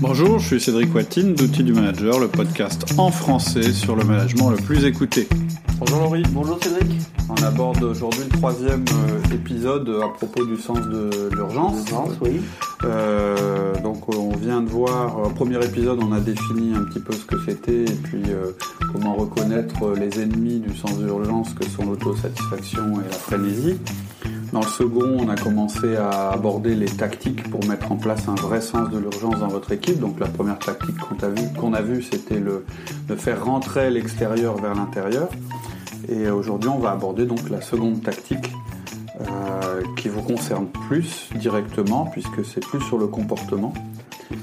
Bonjour, je suis Cédric Watine d'Outils du Manager, le podcast en français sur le management le plus écouté. Bonjour Laurie. Bonjour Cédric. On aborde aujourd'hui le troisième euh, épisode à propos du sens de l'urgence. oui. Euh, donc on vient de voir, au premier épisode on a défini un petit peu ce que c'était et puis euh, comment reconnaître les ennemis du sens de l'urgence que sont l'autosatisfaction et la frénésie. Dans le second, on a commencé à aborder les tactiques pour mettre en place un vrai sens de l'urgence dans votre équipe. Donc la première tactique qu'on a vue, qu'on a vu, c'était de faire rentrer l'extérieur vers l'intérieur. Et aujourd'hui, on va aborder donc la seconde tactique euh, qui vous concerne plus directement, puisque c'est plus sur le comportement.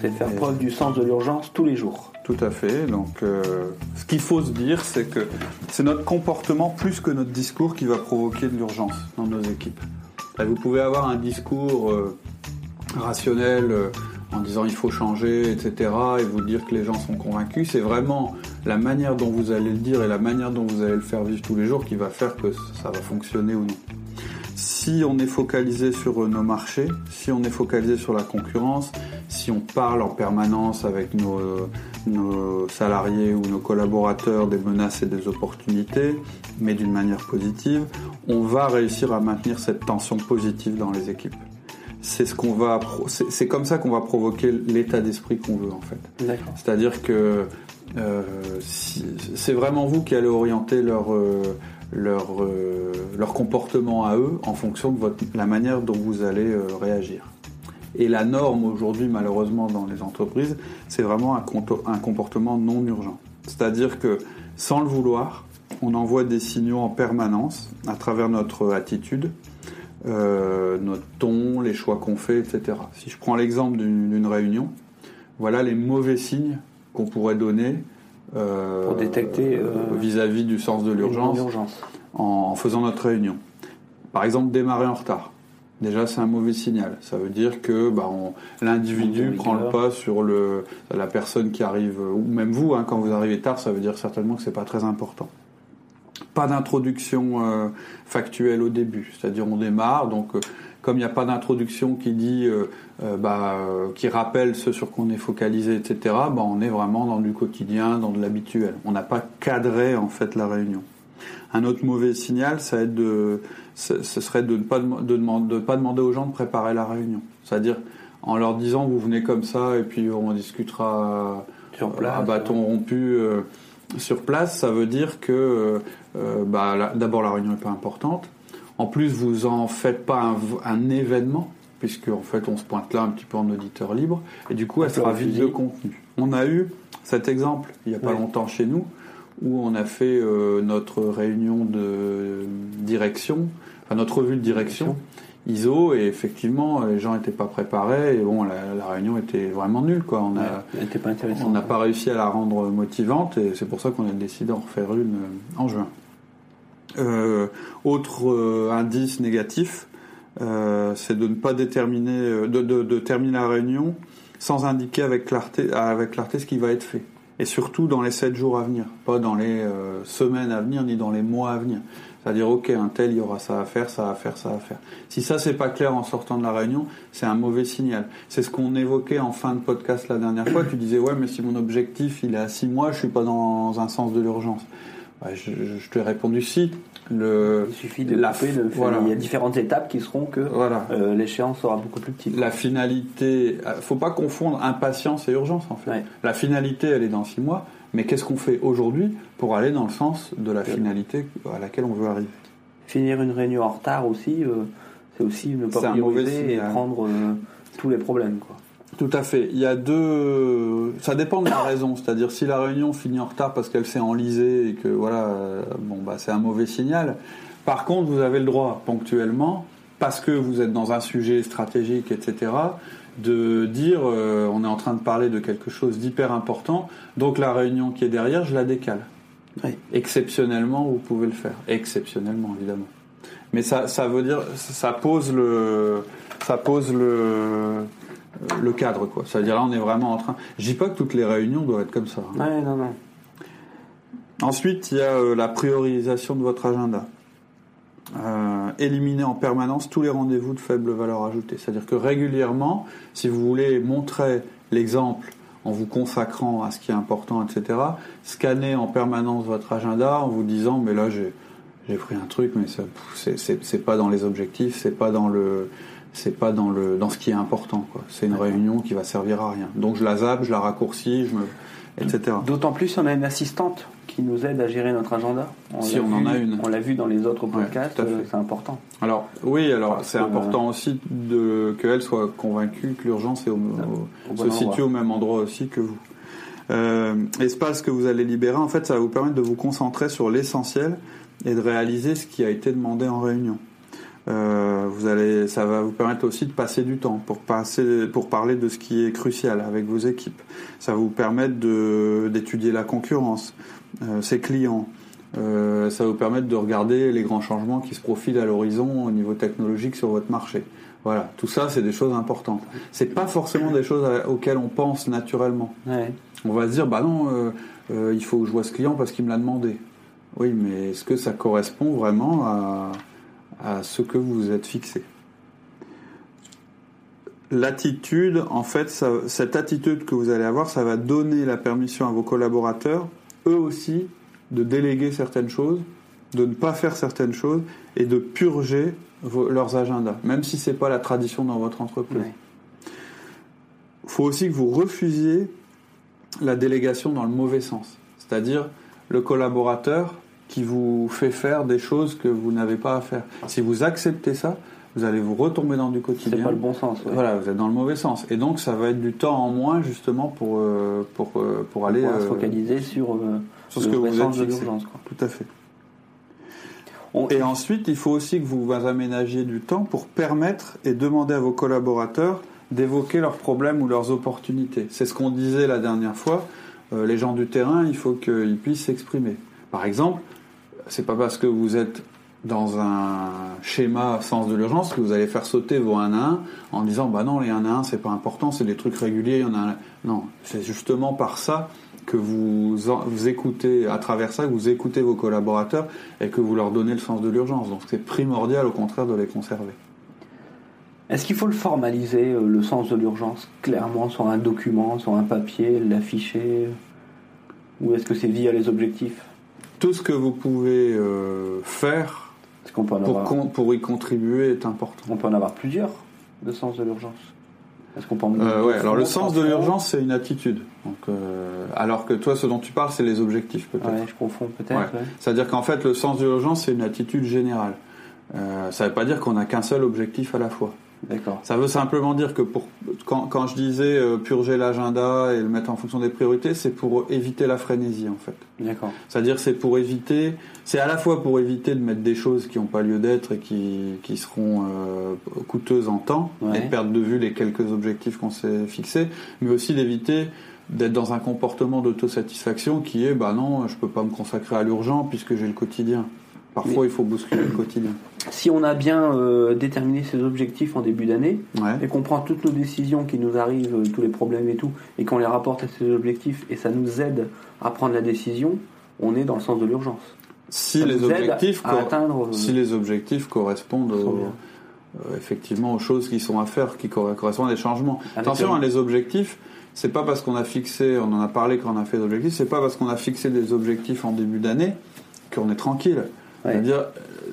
C'est faire preuve du sens de l'urgence tous les jours. Tout à fait. Donc, euh, ce qu'il faut se dire, c'est que c'est notre comportement plus que notre discours qui va provoquer de l'urgence dans nos équipes. vous pouvez avoir un discours euh, rationnel en disant il faut changer, etc., et vous dire que les gens sont convaincus. C'est vraiment la manière dont vous allez le dire et la manière dont vous allez le faire vivre tous les jours qui va faire que ça va fonctionner ou non si on est focalisé sur nos marchés, si on est focalisé sur la concurrence, si on parle en permanence avec nos, salariés ou nos collaborateurs des menaces et des opportunités, mais d'une manière positive, on va réussir à maintenir cette tension positive dans les équipes. C'est ce qu'on va, c'est comme ça qu'on va provoquer l'état d'esprit qu'on veut en fait. C'est-à-dire que euh, c'est vraiment vous qui allez orienter leur euh, leur, euh, leur comportement à eux en fonction de la manière dont vous allez euh, réagir. Et la norme aujourd'hui, malheureusement, dans les entreprises, c'est vraiment un, un, comportement non urgent. C'est-à-dire que, sans le vouloir, on envoie des signaux en permanence à travers notre attitude, euh, notre ton, les choix qu'on fait, etc. Si je prends l'exemple d'une réunion, voilà les mauvais signes qu'on pourrait donner euh, pour détecter euh, vis-à-vis du sens de l'urgence en, faisant notre réunion. Par exemple, démarrer en retard. Déjà, c'est un mauvais signal. Ça veut dire que bah, l'individu prend le pas sur le, la personne qui arrive, ou même vous, hein, quand vous arrivez tard, ça veut dire certainement que c'est pas très important. Pas d'introduction euh, factuelle au début, c'est-à-dire on démarre, donc comme il n'y a pas d'introduction qui dit, euh, euh, bah, euh, qui rappelle ce sur quoi on est focalisé, etc. Bah, on est vraiment dans du quotidien, dans de l'habituel. On n'a pas cadré en fait la réunion. Un autre mauvais signal, ça de, ce serait de ne pas, de, pas demander aux gens de préparer la réunion. C'est-à-dire en leur disant vous venez comme ça et puis on discutera sur place, à bâton rompu sur place. Ça veut dire que bah, d'abord la réunion n'est pas importante en plus, vous en faites pas un, événement, puisque en fait, on se pointe là un petit peu en auditeur libre, et du coup, elle sera vide de contenu. On a eu cet exemple il n'y a pas longtemps chez nous, où on a fait euh, notre réunion de direction, enfin notre revue de direction. ISO et effectivement les gens n'étaient pas préparés et bon la, réunion était vraiment nulle quoi. On on n'a pas réussi à la rendre motivante et c'est pour ça qu'on a décidé d'en refaire une euh, en juin autre euh, indice négatif, euh, c'est de ne pas déterminer, de, terminer la réunion sans indiquer avec clarté, avec clarté ce qui va être fait. Et surtout dans les 7 jours à venir, pas dans les semaines à venir ni dans les mois à venir. C'est-à-dire, ok, un tel, il y aura ça à faire, ça à faire, ça à faire. Si ça, c'est pas clair en sortant de la réunion, c'est un mauvais signal. C'est ce qu'on évoquait en fin de podcast la dernière fois. Tu disais, ouais, mais si mon objectif, il est à 6 mois, je suis pas dans un sens de l'urgence. Je, je, te ai répondu si. Le, Il suffit de la de voilà. Il y a différentes étapes qui seront que voilà. Euh, l'échéance sera beaucoup plus petite. La finalité, euh, faut pas confondre impatience et urgence en fait. La finalité, elle est dans six mois, mais qu'est-ce qu'on fait aujourd'hui pour aller dans le sens de la finalité à laquelle on veut arriver? Finir une réunion en retard aussi, euh, c'est aussi ne pas prioriser et prendre tous les problèmes. Quoi. Tout à fait. Il y a deux. Ça dépend de la raison. C'est-à-dire si la réunion finit en retard parce qu'elle s'est enlisée et que voilà, bon bah c'est un mauvais signal. Par contre, vous avez le droit ponctuellement, parce que vous êtes dans un sujet stratégique, etc., de dire euh, on est en train de parler de quelque chose d'hyper important, donc la réunion qui est derrière, je la décale. Exceptionnellement, vous pouvez le faire. Exceptionnellement, évidemment. Mais ça, ça veut dire, ça pose le, ça pose le, le cadre, quoi. C'est-à-dire là, on est vraiment en train. Je dis pas que toutes les réunions doivent être comme ça. Hein. Ouais, non, non. Ensuite, il y a euh, la priorisation de votre agenda. Euh, éliminer en permanence tous les rendez-vous de faible valeur ajoutée. C'est-à-dire que régulièrement, si vous voulez montrer l'exemple en vous consacrant à ce qui est important, etc. Scannez en permanence votre agenda en vous disant mais là j'ai j'ai pris un truc mais c'est pas dans les objectifs, c'est pas dans le c'est pas dans le dans ce qui est important. C'est une réunion qui va servir à rien. Donc je la zappe, je la raccourcis, je me etc. D'autant plus si on a une assistante qui nous aide à gérer notre agenda. si on en a une. On l'a vu dans les autres podcasts, euh, c'est important. Alors oui, alors c'est important aussi de qu'elle soit convaincue que l'urgence se situe au même endroit aussi que vous. Euh, espace que vous allez libérer, en fait, ça va vous permettre de vous concentrer sur l'essentiel et de réaliser ce qui a été demandé en réunion. Euh, vous allez, ça va vous permettre aussi de passer du temps pour passer, pour parler de ce qui est crucial avec vos équipes. Ça va vous permettre d'étudier la concurrence, euh, ses clients. Euh, ça va vous permettre de regarder les grands changements qui se profilent à l'horizon au niveau technologique sur votre marché. Voilà, tout ça, c'est des choses importantes. C'est pas forcément des choses auxquelles on pense naturellement. On va se dire, bah non, il faut que je vois ce client parce qu'il me l'a demandé. Oui, mais est-ce que ça correspond vraiment à, à ce que vous vous êtes fixé. L'attitude, en fait, cette attitude que vous allez avoir, ça va donner la permission à vos collaborateurs, eux aussi, de déléguer certaines choses, de ne pas faire certaines choses et de purger leurs agendas, même si ce n'est pas la tradition dans votre entreprise. Il faut aussi que vous refusiez la délégation dans le mauvais sens, c'est-à-dire le collaborateur qui vous fait faire des choses que vous n'avez pas à faire. Si vous acceptez ça, vous allez vous retomber dans du quotidien. C'est pas le bon sens. Voilà, vous êtes dans le mauvais sens. Et donc, ça va être du temps en moins justement pour euh, pour euh, pour aller se euh, focaliser sur, sur ce que vous êtes de l'urgence. Tout à fait. Et ensuite, il faut aussi que vous vous aménagiez du temps pour permettre et demander à vos collaborateurs d'évoquer leurs problèmes ou leurs opportunités. C'est ce qu'on disait la dernière fois. les gens du terrain, il faut qu'ils puissent s'exprimer. Par exemple, c'est pas parce que vous êtes dans un schéma sens de l'urgence que vous allez faire sauter vos 1 à 1 en disant bah non les 1 à 1 c'est pas important c'est des trucs réguliers il y en a non c'est justement par ça que vous, vous écoutez à travers ça que vous écoutez vos collaborateurs et que vous leur donnez le sens de l'urgence. Donc c'est primordial au contraire de les conserver. Est-ce qu'il faut le formaliser euh, le sens de l'urgence clairement sur un document sur un papier l'afficher? Ou est-ce que c'est via les objectifs? Tout ce que vous pouvez euh, faire pour, pour, y contribuer est important. On peut en avoir plusieurs, le sens de l'urgence. Est-ce qu'on peut en euh, ouais, alors le sens de l'urgence, c'est une attitude. Donc, euh, alors que toi, ce dont tu parles, c'est les objectifs, peut-être. Ouais, je confonds peut-être. C'est-à-dire qu'en fait, le sens de l'urgence, c'est une attitude générale. Euh, ça ne veut pas dire qu'on n'a qu'un seul objectif à la fois. Ça veut simplement dire que pour, quand, quand je disais euh, purger l'agenda et le mettre en fonction des priorités, c'est pour éviter la frénésie en fait. D'accord. C'est-à-dire c'est pour éviter, c'est à la fois pour éviter de mettre des choses qui n'ont pas lieu d'être et qui, qui seront euh, coûteuses en temps et de perdre de vue les quelques objectifs qu'on s'est fixés, mais aussi d'éviter d'être dans un comportement d'autosatisfaction qui est bah non, je peux pas me consacrer à l'urgent puisque j'ai le quotidien. Parfois, il faut bousculer le quotidien. Si on a bien euh, déterminé ses objectifs en début d'année et qu'on prend toutes nos décisions qui nous arrivent, euh, tous les problèmes et tout, et qu'on les rapporte à ces objectifs et ça nous aide à prendre la décision, on est dans le sens de l'urgence. Si les objectifs atteindre, euh, si les objectifs correspondent effectivement aux choses qui sont à faire, qui correspondent à des changements. Attention, hein, les objectifs, c'est pas parce qu'on a fixé, on en a parlé quand on a fait des objectifs, c'est pas parce qu'on a fixé des objectifs en début d'année qu'on est tranquille. C'est-à-dire,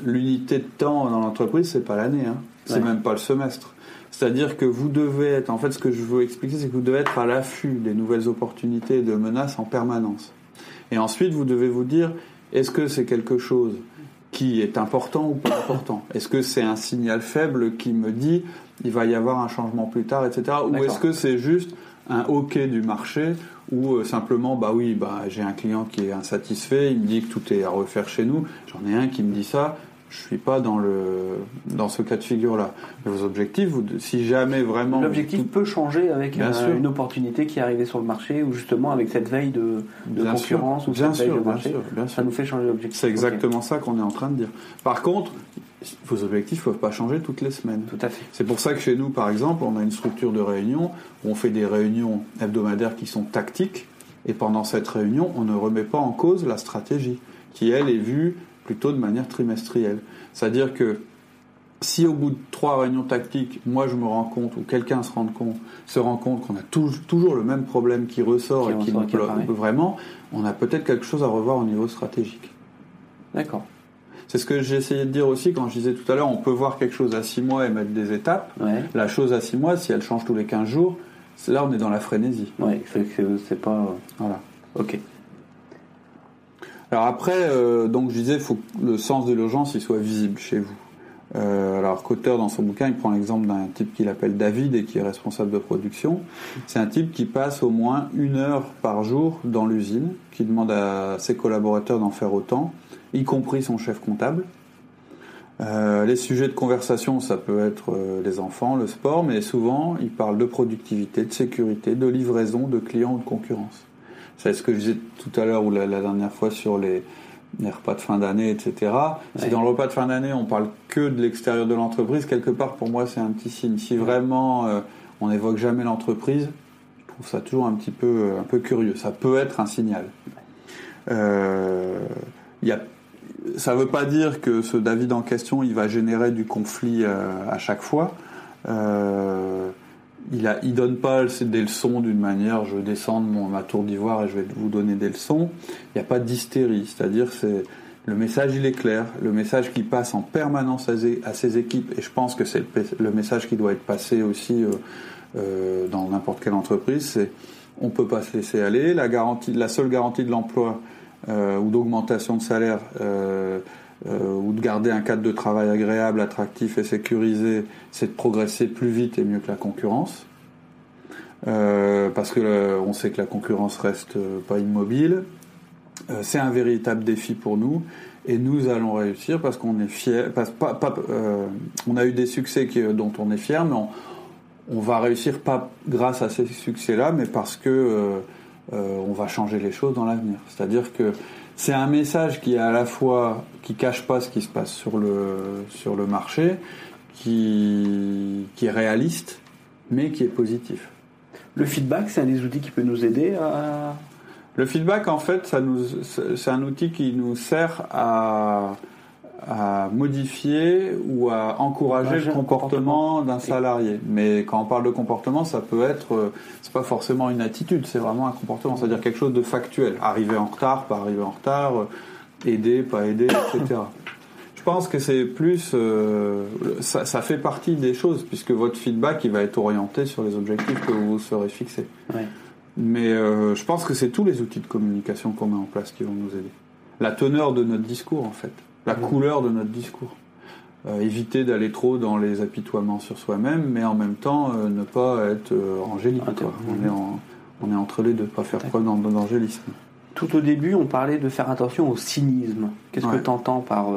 l'unité de temps dans l'entreprise, c'est pas l'année, hein. c'est même pas le semestre. C'est-à-dire que vous devez être, en fait, ce que je veux expliquer, c'est que vous devez être à l'affût des nouvelles opportunités et de menaces en permanence. Et ensuite, vous devez vous dire, est-ce que c'est quelque chose qui est important ou pas important? Est-ce que c'est un signal faible qui me dit, il va y avoir un changement plus tard, etc. Ou est-ce que c'est juste un hockey du marché ou euh, simplement bah oui bah j'ai un client qui est insatisfait, il me dit que tout est à refaire chez nous, j'en ai un qui me dit ça, je suis pas dans le dans ce cas de figure là. vos objectifs, si jamais vraiment l'objectif peut changer avec une opportunité qui est arrivée sur le marché ou justement avec cette veille de, concurrence ou cette veille de marché, ça nous fait changer l'objectif. C'est exactement ça qu'on est en train de dire. Par contre, vos objectifs ne peuvent pas changer toutes les semaines. Tout à fait. C'est pour ça que chez nous, par exemple, on a une structure de réunion où on fait des réunions hebdomadaires qui sont tactiques, et pendant cette réunion, on ne remet pas en cause la stratégie, qui elle est vue plutôt de manière trimestrielle. C'est-à-dire que si au bout de trois réunions tactiques, moi je me rends compte ou quelqu'un se rend compte, se rend compte qu'on a toujours le même problème qui ressort et qui nous vraiment, on a peut-être quelque chose à revoir au niveau stratégique. D'accord. C'est ce que j'ai essayé de dire aussi quand je disais tout à l'heure, on peut voir quelque chose à six mois et mettre des étapes. La chose à six mois, si elle change tous les 15 jours, là on est dans la frénésie. Oui, c'est pas. Voilà. Ok. Alors après, euh, donc je disais, il faut que le sens de l'urgence il soit visible chez vous. Euh, alors, Cotter, dans son bouquin, il prend l'exemple d'un type qu'il appelle David et qui est responsable de production. C'est un type qui passe au moins une heure par jour dans l'usine, qui demande à ses collaborateurs d'en faire autant, y compris son chef comptable. Euh, les sujets de conversation, ça peut être euh, les enfants, le sport, mais souvent, il parle de productivité, de sécurité, de livraison, de clients ou de concurrence. C'est ce que je disais tout à l'heure ou la dernière fois sur les, les repas de fin d'année, etc. Si dans le repas de fin d'année, on parle que de l'extérieur de l'entreprise, quelque part, pour moi, c'est un petit signe. Si vraiment euh, on n'évoque jamais l'entreprise, je trouve ça toujours un petit peu, euh, un peu curieux. Ça peut être un signal. Euh, y a, ça ne veut pas dire que ce David en question, il va générer du conflit euh, à chaque fois. Euh, il, a, donne pas des leçons d'une manière, je descends de mon, ma tour d'ivoire et je vais vous donner des leçons. Il n'y a pas d'hystérie, c'est-à-dire c'est le message il est clair, le message qui passe en permanence à, ses équipes, et je pense que c'est le, message qui doit être passé aussi euh, euh, dans n'importe quelle entreprise, c'est on peut pas se laisser aller. La seule garantie de l'emploi euh, ou d'augmentation de salaire ou de garder un cadre de travail agréable, attractif et sécurisé, c'est de progresser plus vite et mieux que la concurrence. Euh, parce que euh, on sait que la concurrence reste pas immobile. c'est un véritable défi pour nous et nous allons réussir parce qu'on est fiers. on a eu des succès dont on est fier, mais on, va réussir pas grâce à ces succès-là, mais parce que on va changer les choses dans l'avenir. C'est-à-dire que c'est un message qui est à la fois qui cache pas ce qui se passe sur le sur le marché, qui qui est réaliste, mais qui est positif. Le feedback, c'est un des outils qui peut nous aider à. Le feedback, en fait, ça nous, c'est un outil qui nous sert à à modifier ou à encourager le comportement d'un salarié. Mais quand on parle de comportement, ça peut être, euh, c'est pas forcément une attitude, c'est vraiment un comportement, c'est-à-dire quelque chose de factuel. Arriver en retard, pas arriver en retard, euh, aider, pas aider, etc. Je pense que c'est plus, euh, ça, ça, fait partie des choses puisque votre feedback il va être orienté sur les objectifs que vous serez fixés. Mais je pense que c'est tous les outils de communication qu'on met en place qui vont nous aider. La teneur de notre discours en fait la couleur de notre discours. Euh, éviter d'aller trop dans les apitoiements sur soi-même, mais en même temps euh, ne pas être euh, angélique. On, est on est entre les deux, pas faire preuve d'angélisme. Tout au début, on parlait de faire attention au cynisme. Qu'est-ce que tu entends par,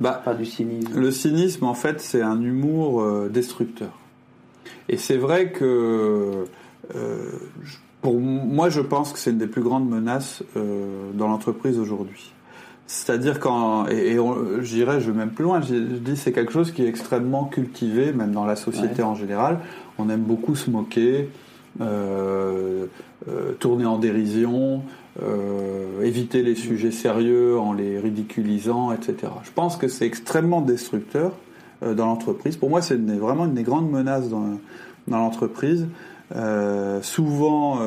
bah, du cynisme? Le cynisme, en fait, c'est un humour destructeur. Et c'est vrai que pour moi, je pense que c'est une des plus grandes menaces dans l'entreprise aujourd'hui. C'est-à-dire quand, et, dirais, je vais même plus loin, je, dis c'est quelque chose qui est extrêmement cultivé, même dans la société en général. On aime beaucoup se moquer, euh, euh, tourner en dérision, euh, éviter les sujets sérieux en les ridiculisant, etc. Je pense que c'est extrêmement destructeur dans l'entreprise. Pour moi, c'est vraiment une des grandes menaces dans, dans l'entreprise. souvent,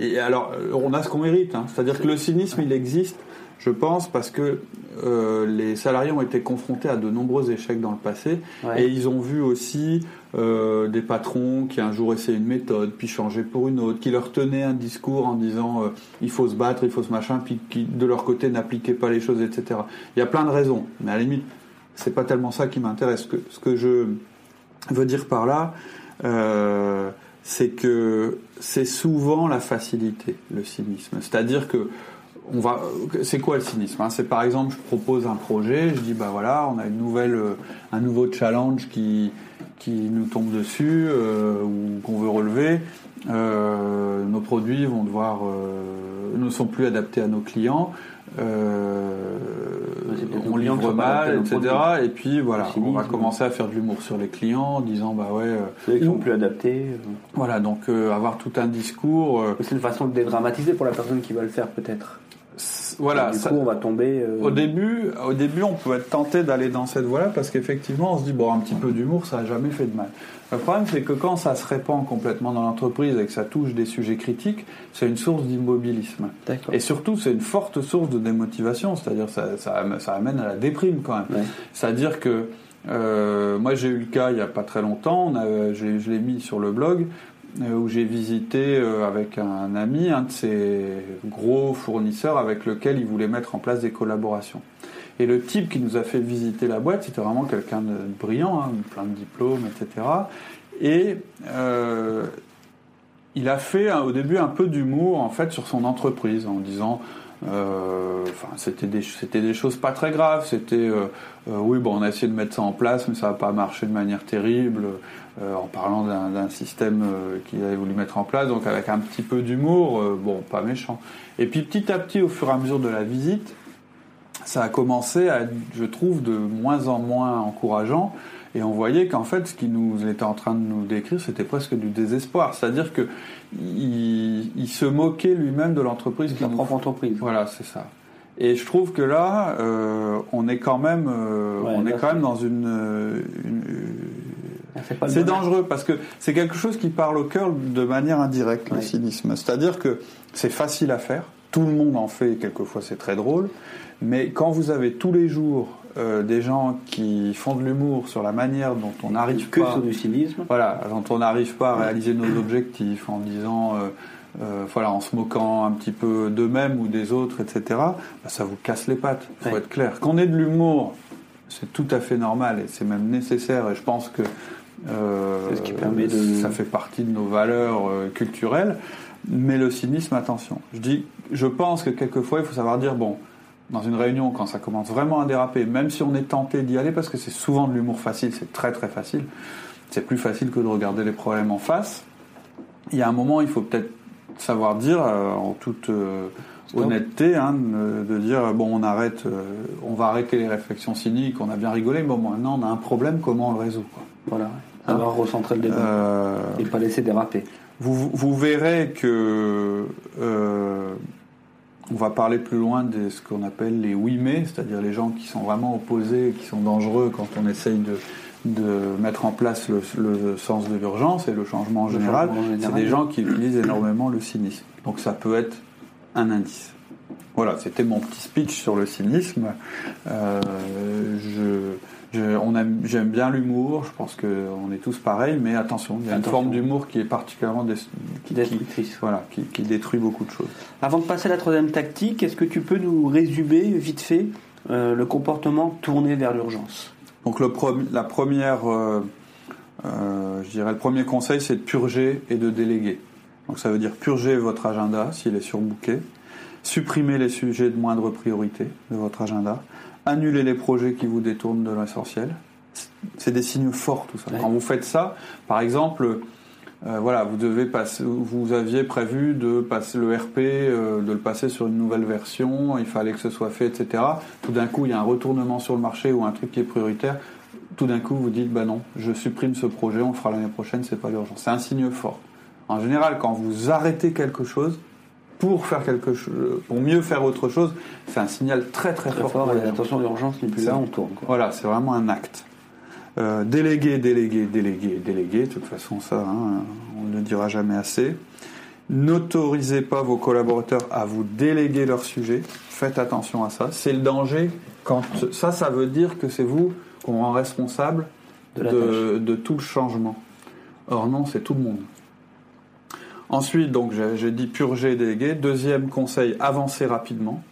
et alors, on a ce qu'on mérite, hein. c'est-à-dire que le cynisme, il existe je pense, parce que euh, les salariés ont été confrontés à de nombreux échecs dans le passé et ils ont vu aussi euh, des patrons qui un jour essayaient une méthode, puis changeaient pour une autre, qui leur tenaient un discours en disant euh, il faut se battre, il faut se machin, puis qui de leur côté n'appliquaient pas les choses, etc. Il y a plein de raisons, mais à la limite, c'est pas tellement ça qui m'intéresse. Ce que je veux dire par là, c'est que c'est souvent la facilité, le cynisme. C'est-à-dire que on va, c'est quoi le cynisme hein? C'est par exemple, je propose un projet, je dis bah voilà, on a une nouvelle, euh, un nouveau challenge qui qui nous tombe dessus euh, ou qu'on veut relever. Euh, nos produits vont devoir, ne sont plus adaptés à nos clients. on livre mal, etc. Et puis voilà, on va commencer à faire de l'humour sur les clients en disant bah ouais, ils sont plus adaptés. Voilà, donc avoir tout un discours. C'est une façon de dédramatiser pour la personne qui va le faire peut-être voilà, du coup, on va tomber. Euh, au début, au début, on peut être tenté d'aller dans cette voie-là parce qu'effectivement, on se dit bon, un petit peu d'humour, ça n'a jamais fait de mal. Le problème, c'est que quand ça se répand complètement dans l'entreprise et que ça touche des sujets critiques, c'est une source d'immobilisme. Et surtout, c'est une forte source de démotivation, c'est-à-dire ça, ça, amène à la déprime quand même. C'est-à-dire que euh, moi, j'ai eu le cas il n'y a pas très longtemps, je l'ai mis sur le blog, où j'ai visité euh, avec un ami un de ces gros fournisseurs avec lequel il voulait mettre en place des collaborations. Et le type qui nous a fait visiter la boîte, c'était vraiment quelqu'un de brillant, hein, plein de diplômes, etc. Et euh, il a fait au début un peu d'humour en fait sur son entreprise en disant euh, c'était des, choses pas très graves. C'était, euh, euh, oui, bon, on a essayé de mettre ça en place, mais ça n'a pas marché de manière terrible. en parlant d'un, système qu'il avait voulu mettre en place, donc avec un petit peu d'humour, bon, pas méchant. Et puis petit à petit, au fur et à mesure de la visite, ça a commencé à, je trouve, de moins en moins encourageant. Et on voyait qu'en fait, ce qu'il nous était en train de nous décrire, c'était presque du désespoir. C'est-à-dire que il, se moquait lui-même de l'entreprise. Sa propre entreprise. Voilà, c'est ça. Et je trouve que là, euh, on est quand même, euh, on est quand même dans une. Euh, c'est dangereux parce que c'est quelque chose qui parle au cœur de manière indirecte, le cynisme. C'est-à-dire que c'est facile à faire, tout le monde en fait, quelquefois c'est très drôle, mais quand vous avez tous les jours euh, des gens qui font de l'humour sur la manière dont on n'arrive pas. Que sur du cynisme. Voilà, dont on n'arrive pas à réaliser nos objectifs en disant. Euh, euh, voilà, en se moquant un petit peu d'eux-mêmes ou des autres, etc., bah, ça vous casse les pattes, il faut être clair. Qu'on ait de l'humour, c'est tout à fait normal et c'est même nécessaire et je pense que ce qui permet de... ça fait partie de nos valeurs culturelles. Mais le cynisme, attention. Je dis, je pense que quelquefois il faut savoir dire bon, dans une réunion, quand ça commence vraiment à déraper, même si on est tenté d'y aller, parce que c'est souvent de l'humour facile, c'est très très facile, c'est plus facile que de regarder les problèmes en face, il y a un moment, il faut peut-être savoir dire, euh, en toute euh, honnêteté, hein, de, dire, bon, on arrête, euh, on va arrêter les réflexions cyniques, on a bien rigolé, mais bon, maintenant on a un problème, comment on le résout quoi. Voilà, alors hein recentrer le débat et pas laisser déraper. Vous, vous verrez que on va parler plus loin de ce qu'on appelle les oui mais, c'est-à-dire les gens qui sont vraiment opposés, qui sont dangereux quand on essaye de, mettre en place le, sens de l'urgence et le changement en général. C'est des gens qui utilisent énormément le cynisme. Donc ça peut être un indice. Voilà, c'était mon petit speech sur le cynisme. Euh, je, j'aime bien l'humour, je pense qu'on est tous pareils, mais attention, il y a une forme d'humour qui est particulièrement qui, destructrice. voilà, qui, détruit beaucoup de choses. Avant de passer à la troisième tactique, est-ce que tu peux nous résumer vite fait euh, le comportement tourné vers l'urgence? Donc le la première, euh, euh, je dirais le premier conseil, c'est de purger et de déléguer. Donc ça veut dire purger votre agenda s'il est surbooké, supprimer les sujets de moindre priorité de votre agenda, annuler les projets qui vous détournent de l'essentiel. C'est des signes forts tout ça. Quand vous faites ça, par exemple, euh, voilà, vous devez passer, vous aviez prévu de passer le RP, euh, de le passer sur une nouvelle version, il fallait que ce soit fait, etc. Tout d'un coup, il y a un retournement sur le marché ou un truc qui est prioritaire. Tout d'un coup, vous dites, bah non, je supprime ce projet, on le fera l'année prochaine, c'est pas l'urgence. C'est un signe fort. En général, quand vous arrêtez quelque chose, pour faire quelque chose, pour mieux faire autre chose, c'est un signal très très, fort. fort et attention, l'urgence n'est plus là, on tourne. Voilà, c'est vraiment un acte. Euh, déléguer, déléguer, déléguer, déléguer. De toute façon, ça, hein, on ne le dira jamais assez. N'autorisez pas vos collaborateurs à vous déléguer leur sujet. Faites attention à ça. C'est le danger. Quand ça, ça veut dire que c'est vous qu'on rend responsable de, de tout le changement. Or non, c'est tout le monde. Ensuite, donc j'ai dit purger et déléguer. Deuxième conseil, avancer rapidement.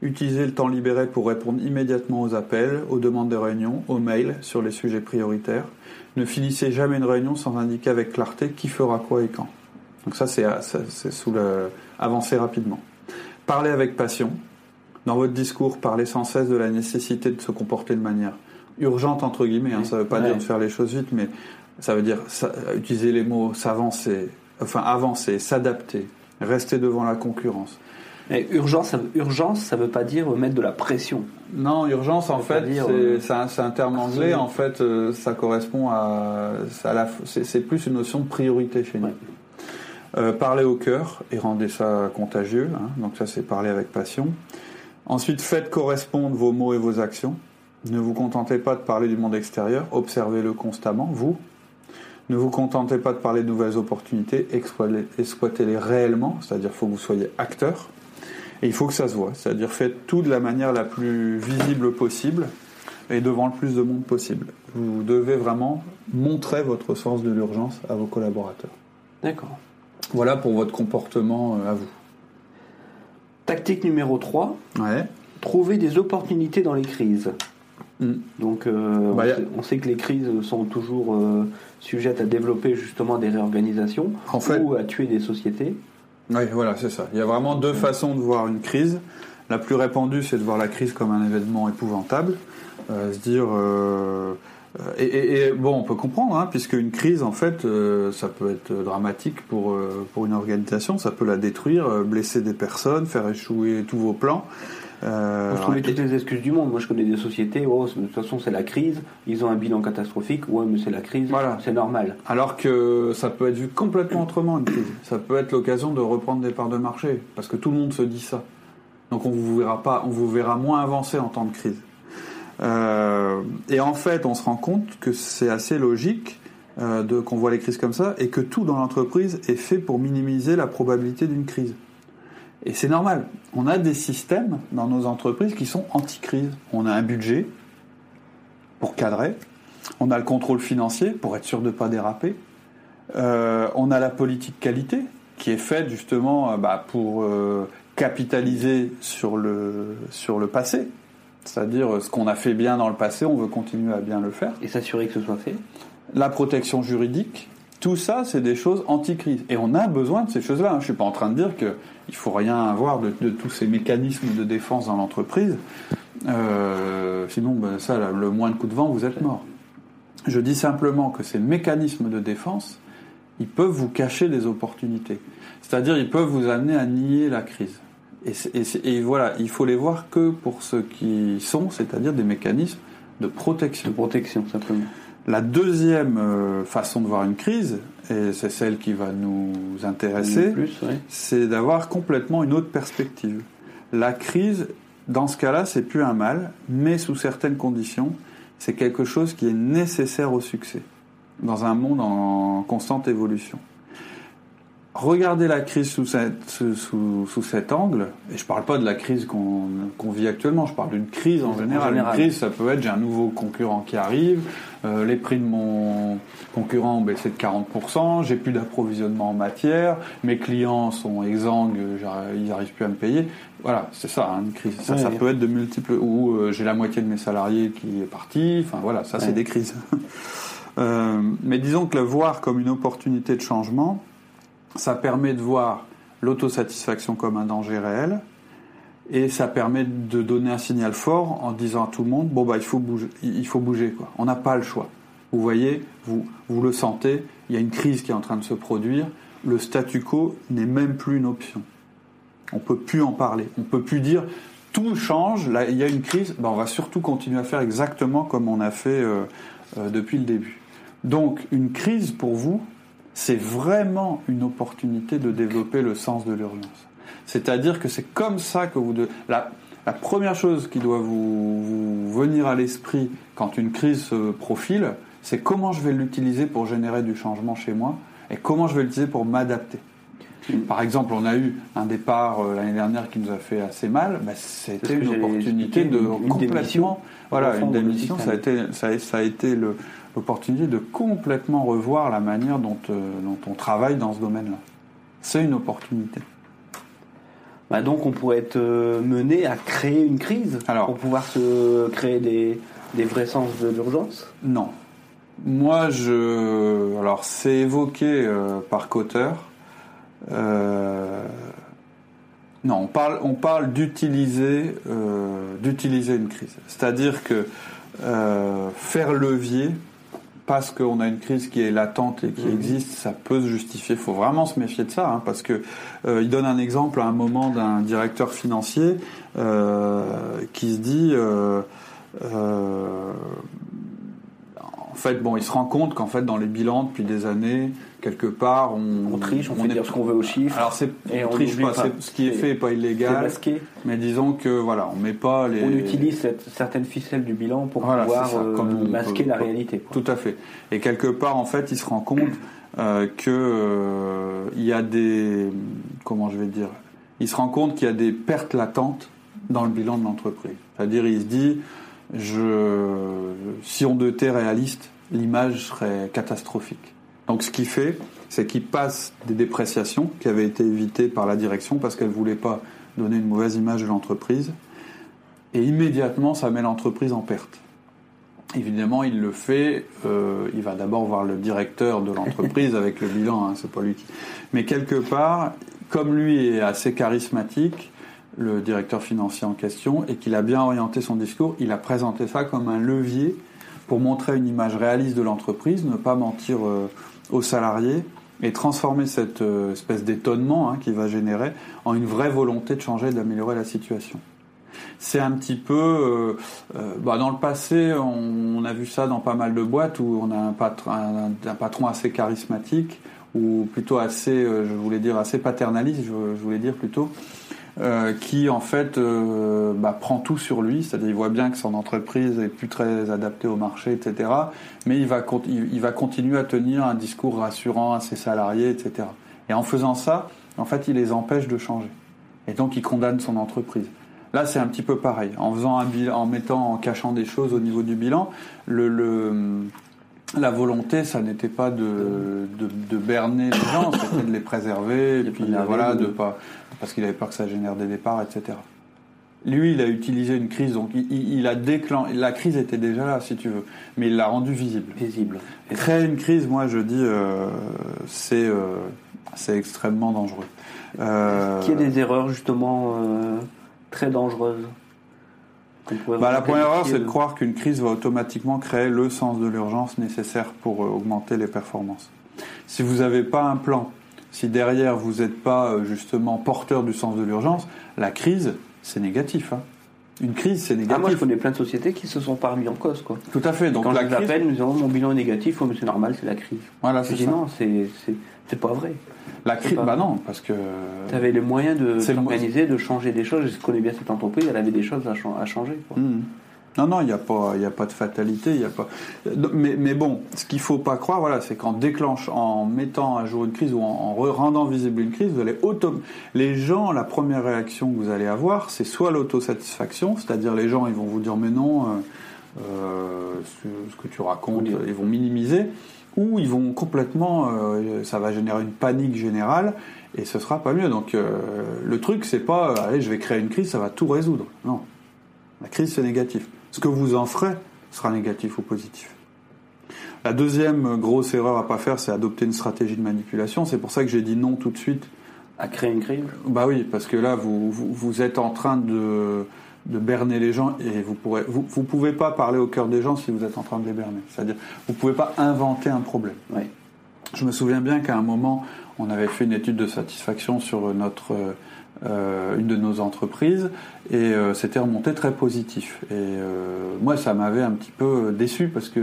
Utilisez le temps libéré pour répondre immédiatement aux appels, aux demandes de réunion, aux mails sur les sujets prioritaires. Ne finissez jamais une réunion sans indiquer avec clarté qui fera quoi et quand. Donc ça, c'est sous le avancer rapidement. Parlez avec passion. Dans votre discours, parlez sans cesse de la nécessité de se comporter de manière urgente entre guillemets. Hein. ça ne veut pas dire de faire les choses vite, mais ça veut dire utiliser les mots s'avancer, enfin avancer, s'adapter, rester devant la concurrence. Mais urgence, ça, urgence, ça veut pas dire mettre de la pression. Non, urgence, en fait, euh, c'est un, terme anglais. En fait, euh, ça correspond à, c'est plus une notion de priorité chez nous. Euh, parler au cœur et rendez ça contagieux. Hein. donc ça, c'est parler avec passion. Ensuite, faites correspondre vos mots et vos actions. Ne vous contentez pas de parler du monde extérieur, observez-le constamment, vous. Ne vous contentez pas de parler de nouvelles opportunités, exploitez-les réellement, c'est-à-dire qu'il faut que vous soyez acteur. Et il faut que ça se voit, c'est-à-dire faites tout de la manière la plus visible possible et devant le plus de monde possible. Vous devez vraiment montrer votre sens de l'urgence à vos collaborateurs. D'accord. Voilà pour votre comportement euh, à vous. Tactique numéro 3. Ouais. Trouver des opportunités dans les crises. Mm. Donc, euh, bah, on, sait, que les crises sont toujours euh, sujettes à développer justement des réorganisations ou à tuer des sociétés. Oui, voilà, c'est ça. Il y a vraiment deux façons de voir une crise. La plus répandue, c'est de voir la crise comme un événement épouvantable, euh, se dire. Et, bon, on peut comprendre, hein, puisque une crise, en fait, ça peut être dramatique pour, pour une organisation, ça peut la détruire, blesser des personnes, faire échouer tous vos plans. Euh, on trouve toutes les excuses du monde. Moi, je connais des sociétés, oh, de toute façon, c'est la crise, ils ont un bilan catastrophique, ouais, mais c'est la crise, voilà. c'est normal. Alors que ça peut être vu complètement autrement, une crise. Ça peut être l'occasion de reprendre des parts de marché, parce que tout le monde se dit ça. Donc on vous verra pas, on vous verra moins avancer en temps de crise. Euh, et en fait, on se rend compte que c'est assez logique euh, de qu'on voit les crises comme ça, et que tout dans l'entreprise est fait pour minimiser la probabilité d'une crise. Et c'est normal. On a des systèmes dans nos entreprises qui sont anti-crise. On a un budget pour cadrer. On a le contrôle financier pour être sûr de ne pas déraper. Euh, on a la politique qualité qui est faite justement euh, bah, pour euh, capitaliser sur le, sur le passé. C'est-à-dire ce qu'on a fait bien dans le passé, on veut continuer à bien le faire. Et s'assurer que ce soit fait. La protection juridique, tout ça, c'est des choses anti-crise. Et on a besoin de ces choses-là. Hein. Je ne suis pas en train de dire qu'il ne faut rien avoir de, tous ces mécanismes de défense dans l'entreprise. Euh, sinon, ben, ça, le moins de coup de vent, vous êtes mort. Je dis simplement que ces mécanismes de défense, ils peuvent vous cacher des opportunités. C'est-à-dire, ils peuvent vous amener à nier la crise. Et, voilà, il faut les voir que pour ce qui sont, c'est-à-dire des mécanismes de protection. De protection, simplement. La deuxième euh, façon de voir une crise, et c'est celle qui va nous intéresser, c'est d'avoir complètement une autre perspective. La crise, dans ce cas-là, c'est plus un mal, mais sous certaines conditions, c'est quelque chose qui est nécessaire au succès, dans un monde en constante évolution regardez la crise sous, sous, cet angle, et je ne parle pas de la crise qu'on vit actuellement, je parle d'une crise en général. Une crise, ça peut être j'ai un nouveau concurrent qui arrive, euh, les prix de mon concurrent ont baissé de 40%, j'ai plus d'approvisionnement en matière, mes clients sont exsangues, ils n'arrivent plus à me payer. Voilà, c'est ça, hein, une crise. Ça, ça peut être de multiples. Ou euh, j'ai la moitié de mes salariés qui est parti. Enfin voilà, ça c'est des crises. Euh, mais disons que le voir comme une opportunité de changement, ça permet de voir l'autosatisfaction comme un danger réel et ça permet de donner un signal fort en disant à tout le monde bon bah il faut bouger, il faut bouger quoi. On n'a pas le choix. Vous voyez, vous vous le sentez, il y a une crise qui est en train de se produire. Le statu quo n'est même plus une option. On peut plus en parler. On peut plus dire tout change. Là, il y a une crise. Ben, on va surtout continuer à faire exactement comme on a fait euh, euh, depuis le début. Donc une crise pour vous, c'est vraiment une opportunité de développer le sens de l'urgence. C'est-à-dire que c'est comme ça que vous... La, première chose qui doit vous, venir à l'esprit quand une crise se profile, c'est comment je vais l'utiliser pour générer du changement chez moi et comment je vais l'utiliser pour m'adapter. Par exemple, on a eu un départ euh, l'année dernière qui nous a fait assez mal. Bah, c'était une opportunité de complètement, voilà, une démission. Ça a été, ça a été le, l'opportunité de complètement revoir la manière dont, euh, dont on travaille dans ce domaine-là. C'est une opportunité. Bah donc on pourrait être euh, mené à créer une crise Alors, pour pouvoir se créer des, des vrais sens de l'urgence? Non. Moi, je. Alors, c'est évoqué euh, par Cotter. Non, on parle, on parle d'utiliser, d'utiliser une crise. C'est-à-dire que faire levier parce qu'on a une crise qui est latente et qui mhm. existe, ça peut se justifier. Il faut vraiment se méfier de ça, hein, parce que euh, il donne un exemple à un moment d'un directeur financier euh, qui se dit, euh, en fait, bon, il se rend compte qu'en fait, dans les bilans depuis des années, quelque part, on, on triche, on, fait dire ce qu'on veut aux chiffres. Alors, c'est, on, triche pas, ce qui est, fait n'est pas illégal. Masqué. Mais disons que voilà, on met pas les. On utilise cette, certaines ficelles du bilan pour pouvoir euh, masquer la réalité. Tout à fait. Et quelque part, en fait, il se rend compte euh, que euh, il y a des, comment je vais dire, il se rend compte qu'il y a des pertes latentes dans le bilan de l'entreprise. C'est-à-dire, il se dit si on était réaliste, l'image serait catastrophique. Donc ce qu'il fait, c'est qu'il passe des dépréciations qui avaient été évitées par la direction parce qu'elle ne voulait pas donner une mauvaise image de l'entreprise. Et immédiatement, ça met l'entreprise en perte. Évidemment, il le fait. Euh, il va d'abord voir le directeur de l'entreprise avec le bilan. Hein, c'est pas lui qui. Mais quelque part, comme lui est assez charismatique, le directeur financier en question, et qu'il a bien orienté son discours, il a présenté ça comme un levier pour montrer une image réaliste de l'entreprise, ne pas mentir euh, aux salariés et transformer cette euh, espèce d'étonnement hein, qu'il va générer en une vraie volonté de changer, d'améliorer la situation. C'est un petit peu, euh, bah dans le passé, on, a vu ça dans pas mal de boîtes où on a un patron assez charismatique ou plutôt assez, je voulais dire assez paternaliste, je voulais dire plutôt, euh, qui en fait euh, bah, prend tout sur lui, c'est-à-dire il voit bien que son entreprise est plus très adaptée au marché, etc. Mais il va, il, va continuer à tenir un discours rassurant à ses salariés, etc. Et en faisant ça, en fait, il les empêche de changer. Et donc, il condamne son entreprise. Là, c'est un petit peu pareil. En faisant un bilan, en mettant, en cachant des choses au niveau du bilan, le, le la volonté, ça n'était pas de, de, de, berner les gens, c'était de les préserver, et puis voilà, de pas, parce qu'il avait peur que ça génère des départs, etc. Lui, il a utilisé une crise, donc il, a déclenché. La crise était déjà là, si tu veux, mais il l'a rendue visible. Visible. Créer une crise, moi, je dis, euh, c'est euh, c'est extrêmement dangereux. Euh, Qu'il y a des erreurs justement euh, très dangereuses. Bah, la première erreur, c'est de croire qu'une crise va automatiquement créer le sens de l'urgence nécessaire pour augmenter les performances. Si vous n'avez pas un plan, si derrière vous n'êtes pas euh, justement porteur du sens de l'urgence, la crise, c'est négatif. Hein. Une crise, c'est négatif. Ah, moi, je connais plein de sociétés qui se sont pas remis en cause, quoi. Tout à fait. Donc, quand la je crise... nous disons mon bilan est négatif, oh, mais c'est normal, c'est la crise. Voilà, c'est ça. Non, c'est pas vrai. La crise, bah non, parce que. Tu avais les moyens de s'organiser, de changer des choses. Je connais bien cette entreprise, elle avait des choses à, changer. Quoi. Mmh. Non, non, il n'y a pas, a pas de fatalité, il y a pas. Mais, mais bon, ce qu'il faut pas croire, voilà, c'est qu'en déclenche, en mettant à jour une crise ou en, rendant visible une crise, vous allez auto. Les gens, la première réaction que vous allez avoir, c'est soit l'autosatisfaction, c'est-à-dire les gens, ils vont vous dire mais non, euh, euh ce, que tu racontes, ils vont minimiser, ou ils vont complètement, euh, ça va générer une panique générale et ce sera pas mieux. Donc le truc, c'est pas, allez, je vais créer une crise, ça va tout résoudre. Non, la crise c'est négatif. Ce que vous en ferez sera négatif ou positif. La deuxième grosse erreur à pas faire, c'est adopter une stratégie de manipulation. C'est pour ça que j'ai dit non tout de suite. À créer une crise? Bah oui, parce que là, vous, vous, êtes en train de, de berner les gens et vous pourrez, vous, vous pouvez pas parler au cœur des gens si vous êtes en train de les berner. C'est-à-dire, vous pouvez pas inventer un problème. Oui. Je me souviens bien qu'à un moment, on avait fait une étude de satisfaction sur notre euh, une de nos entreprises et euh, c'était remonté très positif. Et euh, moi, ça m'avait un petit peu déçu parce que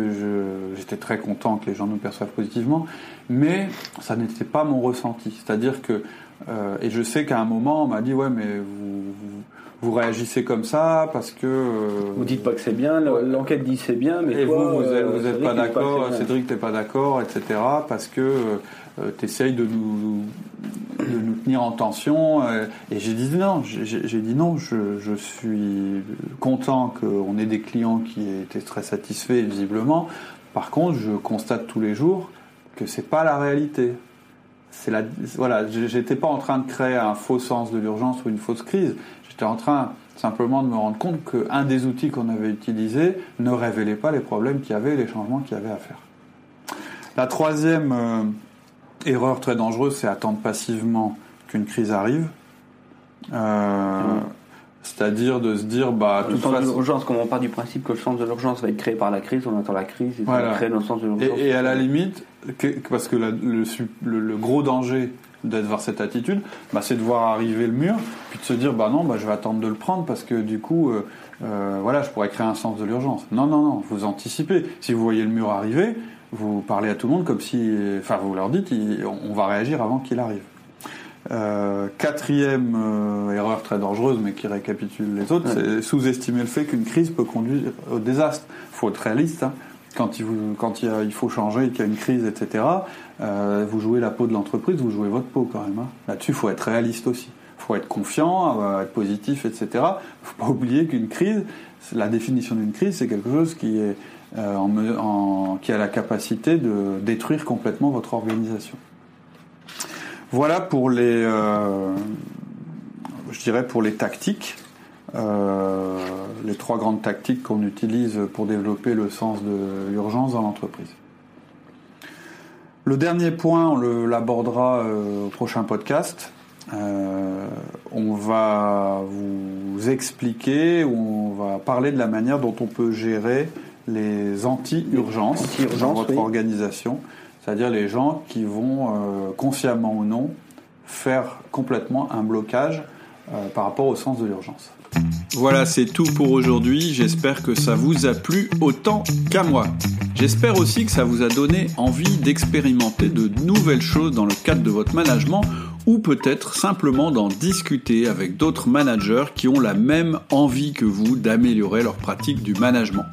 j'étais très content que les gens nous perçoivent positivement, mais ça n'était pas mon ressenti. C'est-à-dire que, et je sais qu'à un moment, on m'a dit ouais, mais vous, vous, réagissez comme ça parce que vous dites pas que c'est bien. L'enquête dit c'est bien, mais et vous, vous n'êtes pas d'accord. Cédric, t'es pas d'accord, etc. Parce que euh, t'essayes de nous, de nous tenir en tension. Euh, et j'ai dit non, j'ai dit non, je, je suis content qu'on ait des clients qui étaient très satisfaits visiblement. Par contre, je constate tous les jours que c'est pas la réalité. C'est la, voilà, j'étais pas en train de créer un faux sens de l'urgence ou une fausse crise. J'étais en train simplement de me rendre compte qu'un des outils qu'on avait utilisé ne révélait pas les problèmes qu'il y avait, les changements qu'il y avait à faire. La troisième euh, erreur très dangereuse, c'est attendre passivement qu'une crise arrive. Euh, c'est-à-dire de se dire, bah, le sens de l'urgence, comme on part du principe que le sens de l'urgence va être créé par la crise, on attend la crise et voilà. crée le sens de l'urgence. Et, à la limite, parce que le, le, gros danger d'être vers cette attitude, bah, c'est de voir arriver le mur, puis de se dire bah non, bah, je vais attendre de le prendre parce que du coup, euh, euh, voilà, je pourrais créer un sens de l'urgence. Non, non, non, vous anticipez. Si vous voyez le mur arriver, vous parlez à tout le monde comme si, enfin, vous leur dites, on va réagir avant qu'il arrive. Euh, quatrième euh, erreur très dangereuse, mais qui récapitule les autres, c'est sous-estimer le fait qu'une crise peut conduire au désastre. Il faut être réaliste. Hein. Quand, il, quand il, il, faut changer, qu'il y a une crise, etc., euh, vous jouez la peau de l'entreprise, vous jouez votre peau quand même. Hein. Là-dessus, il faut être réaliste aussi. Il faut être confiant, être positif, etc. Il ne faut pas oublier qu'une crise, la définition d'une crise, c'est quelque chose qui, est, en, qui a la capacité de détruire complètement votre organisation. Voilà pour les, euh, je dirais pour les tactiques, euh, les trois grandes tactiques qu'on utilise pour développer le sens de l'urgence dans l'entreprise. Le dernier point, on l'abordera euh, au prochain podcast. on va vous expliquer, on va parler de la manière dont on peut gérer les anti-urgences dans votre organisation c'est-à-dire les gens qui vont, euh, consciemment ou non, faire complètement un blocage euh, par rapport au sens de l'urgence. Voilà, c'est tout pour aujourd'hui. J'espère que ça vous a plu autant qu'à moi. J'espère aussi que ça vous a donné envie d'expérimenter de nouvelles choses dans le cadre de votre management ou peut-être simplement d'en discuter avec d'autres managers qui ont la même envie que vous d'améliorer leur pratique du management.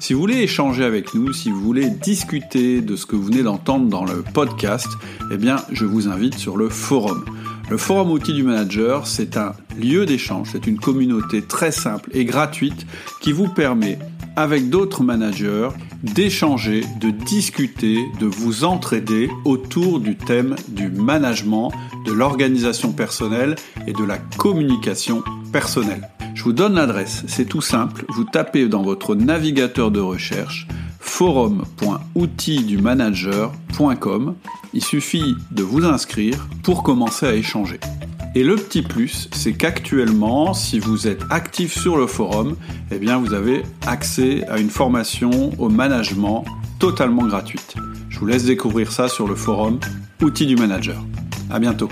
Si vous voulez échanger avec nous, si vous voulez discuter de ce que vous venez d'entendre dans le podcast, eh bien, je vous invite sur le forum. Le forum outils du manager, c'est un lieu d'échange, c'est une communauté très simple et gratuite qui vous permet, avec d'autres managers, d'échanger, de discuter, de vous entraider autour du thème du management, de l'organisation personnelle et de la communication personnelle. Je vous donne l'adresse, c'est tout simple, vous tapez dans votre navigateur de recherche forum.outildumanager.com. Il suffit de vous inscrire pour commencer à échanger. Et le petit plus, c'est qu'actuellement, si vous êtes actif sur le forum, eh bien vous avez accès à une formation au management totalement gratuite. Je vous laisse découvrir ça sur le forum Outils du Manager. À bientôt.